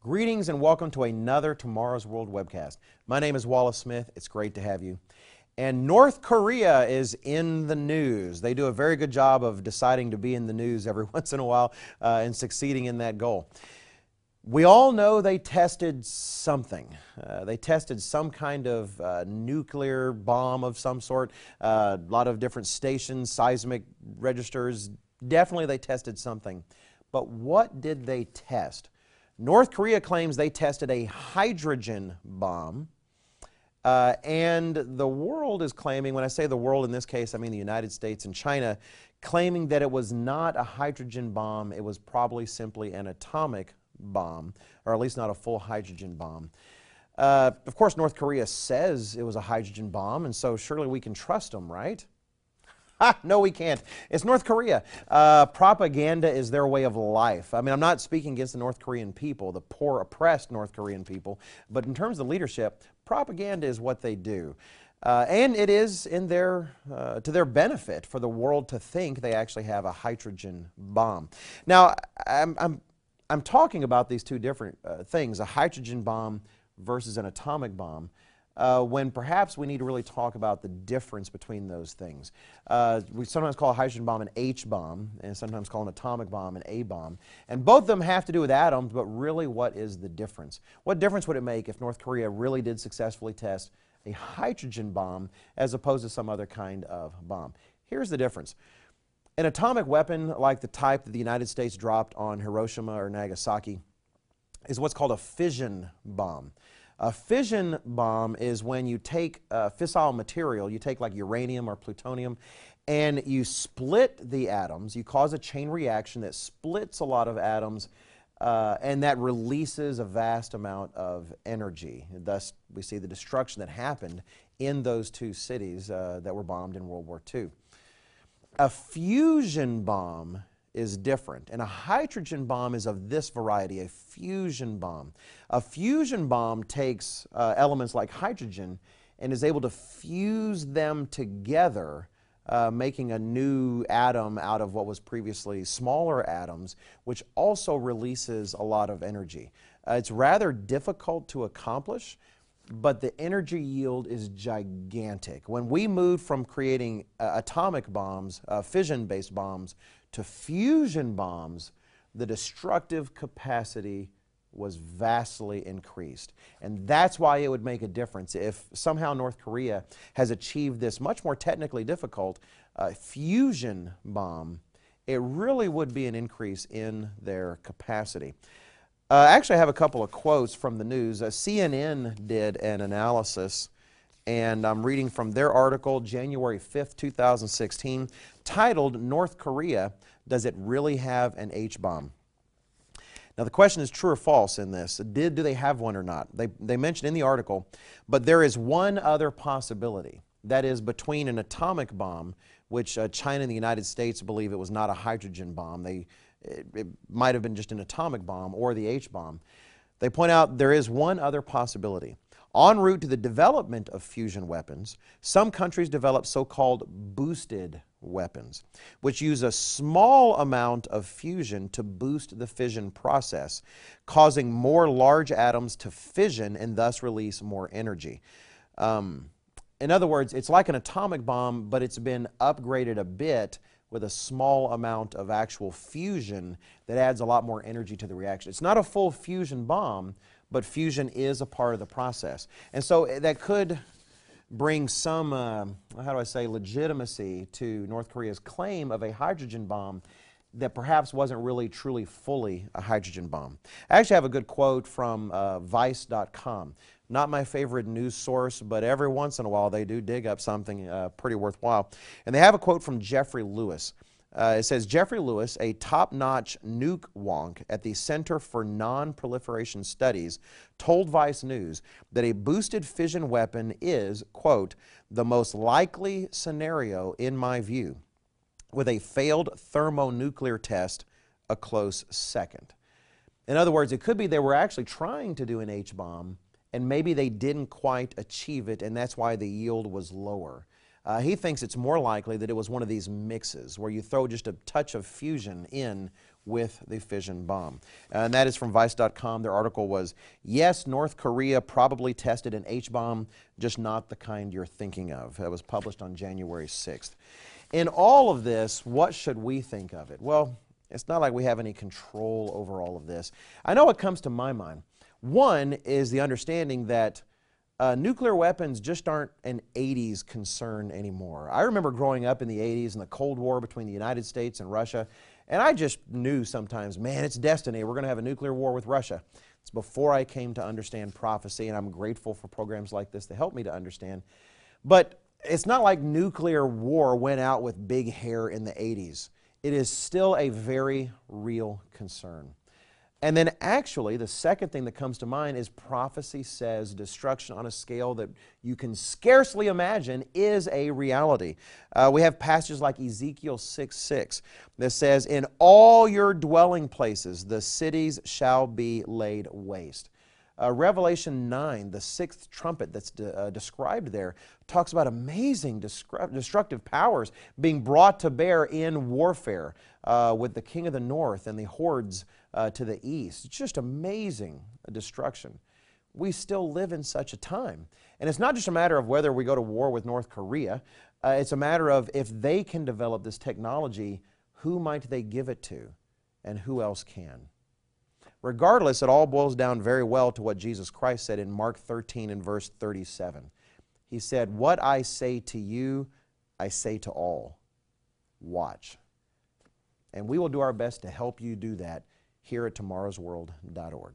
Greetings and welcome to another Tomorrow's World webcast. My name is Wallace Smith. It's great to have you. And North Korea is in the news. They do a very good job of deciding to be in the news every once in a while uh, and succeeding in that goal. We all know they tested something. Uh, they tested some kind of uh, nuclear bomb of some sort. Uh, a lot of different stations, seismic registers. Definitely they tested something. But what did they test? North Korea claims they tested a hydrogen bomb. Uh, and the world is claiming, when I say the world in this case, I mean the United States and China, claiming that it was not a hydrogen bomb, it was probably simply an atomic bomb, or at least not a full hydrogen bomb. Uh, of course, North Korea says it was a hydrogen bomb, and so surely we can trust them, right? no, we can't. It's North Korea. Uh, propaganda is their way of life. I mean, I'm not speaking against the North Korean people, the poor, oppressed North Korean people, but in terms of leadership, propaganda is what they do. Uh, and it is in their, uh, to their benefit for the world to think they actually have a hydrogen bomb. Now, I'm, I'm, I'm talking about these two different uh, things a hydrogen bomb versus an atomic bomb uh, when perhaps we need to really talk about the difference between those things. Uh, we sometimes call a hydrogen bomb an H bomb, and sometimes call an atomic bomb an A bomb. And both of them have to do with atoms, but really, what is the difference? What difference would it make if North Korea really did successfully test a hydrogen bomb as opposed to some other kind of bomb? Here's the difference. An atomic weapon like the type that the United States dropped on Hiroshima or Nagasaki is what's called a fission bomb. A fission bomb is when you take a fissile material, you take like uranium or plutonium, and you split the atoms. You cause a chain reaction that splits a lot of atoms, uh, and that releases a vast amount of energy. Thus, we see the destruction that happened in those two cities uh, that were bombed in World War II. A fusion bomb is different. And a hydrogen bomb is of this variety, a fusion bomb. A fusion bomb takes uh, elements like hydrogen and is able to fuse them together, uh, making a new atom out of what was previously smaller atoms, which also releases a lot of energy. Uh, it's rather difficult to accomplish, but the energy yield is gigantic. When we moved from creating uh, atomic bombs, uh, fission based bombs, to fusion bombs, the destructive capacity was vastly increased. And that's why it would make a difference if somehow North Korea has achieved this much more technically difficult uh, fusion bomb. It really would be an increase in their capacity. Uh, actually, I have a couple of quotes from the news. Uh, CNN did an analysis, and I'm reading from their article, January 5th, 2016 titled North Korea, Does It Really Have an H Bomb? Now, the question is true or false in this. Did, do they have one or not? They, they mentioned in the article, but there is one other possibility. That is between an atomic bomb, which uh, China and the United States believe it was not a hydrogen bomb. They, it, it might have been just an atomic bomb or the H bomb. They point out there is one other possibility. En route to the development of fusion weapons, some countries develop so called boosted weapons, which use a small amount of fusion to boost the fission process, causing more large atoms to fission and thus release more energy. Um, in other words, it's like an atomic bomb, but it's been upgraded a bit with a small amount of actual fusion that adds a lot more energy to the reaction. It's not a full fusion bomb, but fusion is a part of the process. And so eh, that could bring some, uh, how do I say, legitimacy to North Korea's claim of a hydrogen bomb that perhaps wasn't really truly fully a hydrogen bomb. I actually have a good quote from uh, Vice.com. Not my favorite news source, but every once in a while they do dig up something uh, pretty worthwhile. And they have a quote from Jeffrey Lewis. Uh, it says Jeffrey Lewis, a top notch nuke wonk at the Center for Non Proliferation Studies, told Vice News that a boosted fission weapon is, quote, the most likely scenario in my view, with a failed thermonuclear test a close second. In other words, it could be they were actually trying to do an H bomb and maybe they didn't quite achieve it, and that's why the yield was lower. Uh, he thinks it's more likely that it was one of these mixes where you throw just a touch of fusion in with the fission bomb. And that is from Vice.com. Their article was Yes, North Korea probably tested an H bomb, just not the kind you're thinking of. It was published on January 6th. In all of this, what should we think of it? Well, it's not like we have any control over all of this. I know what comes to my mind. One is the understanding that uh, nuclear weapons just aren't an 80s concern anymore. I remember growing up in the 80s and the Cold War between the United States and Russia, and I just knew sometimes, man, it's destiny. We're going to have a nuclear war with Russia. It's before I came to understand prophecy, and I'm grateful for programs like this to help me to understand. But it's not like nuclear war went out with big hair in the 80s. It is still a very real concern. And then, actually, the second thing that comes to mind is prophecy says destruction on a scale that you can scarcely imagine is a reality. Uh, we have passages like Ezekiel 6 6 that says, In all your dwelling places the cities shall be laid waste. Uh, Revelation 9, the sixth trumpet that's de- uh, described there, talks about amazing destructive powers being brought to bear in warfare uh, with the king of the north and the hordes uh, to the east. It's just amazing destruction. We still live in such a time. And it's not just a matter of whether we go to war with North Korea, uh, it's a matter of if they can develop this technology, who might they give it to, and who else can? Regardless, it all boils down very well to what Jesus Christ said in Mark 13 and verse 37. He said, What I say to you, I say to all. Watch. And we will do our best to help you do that here at tomorrowsworld.org.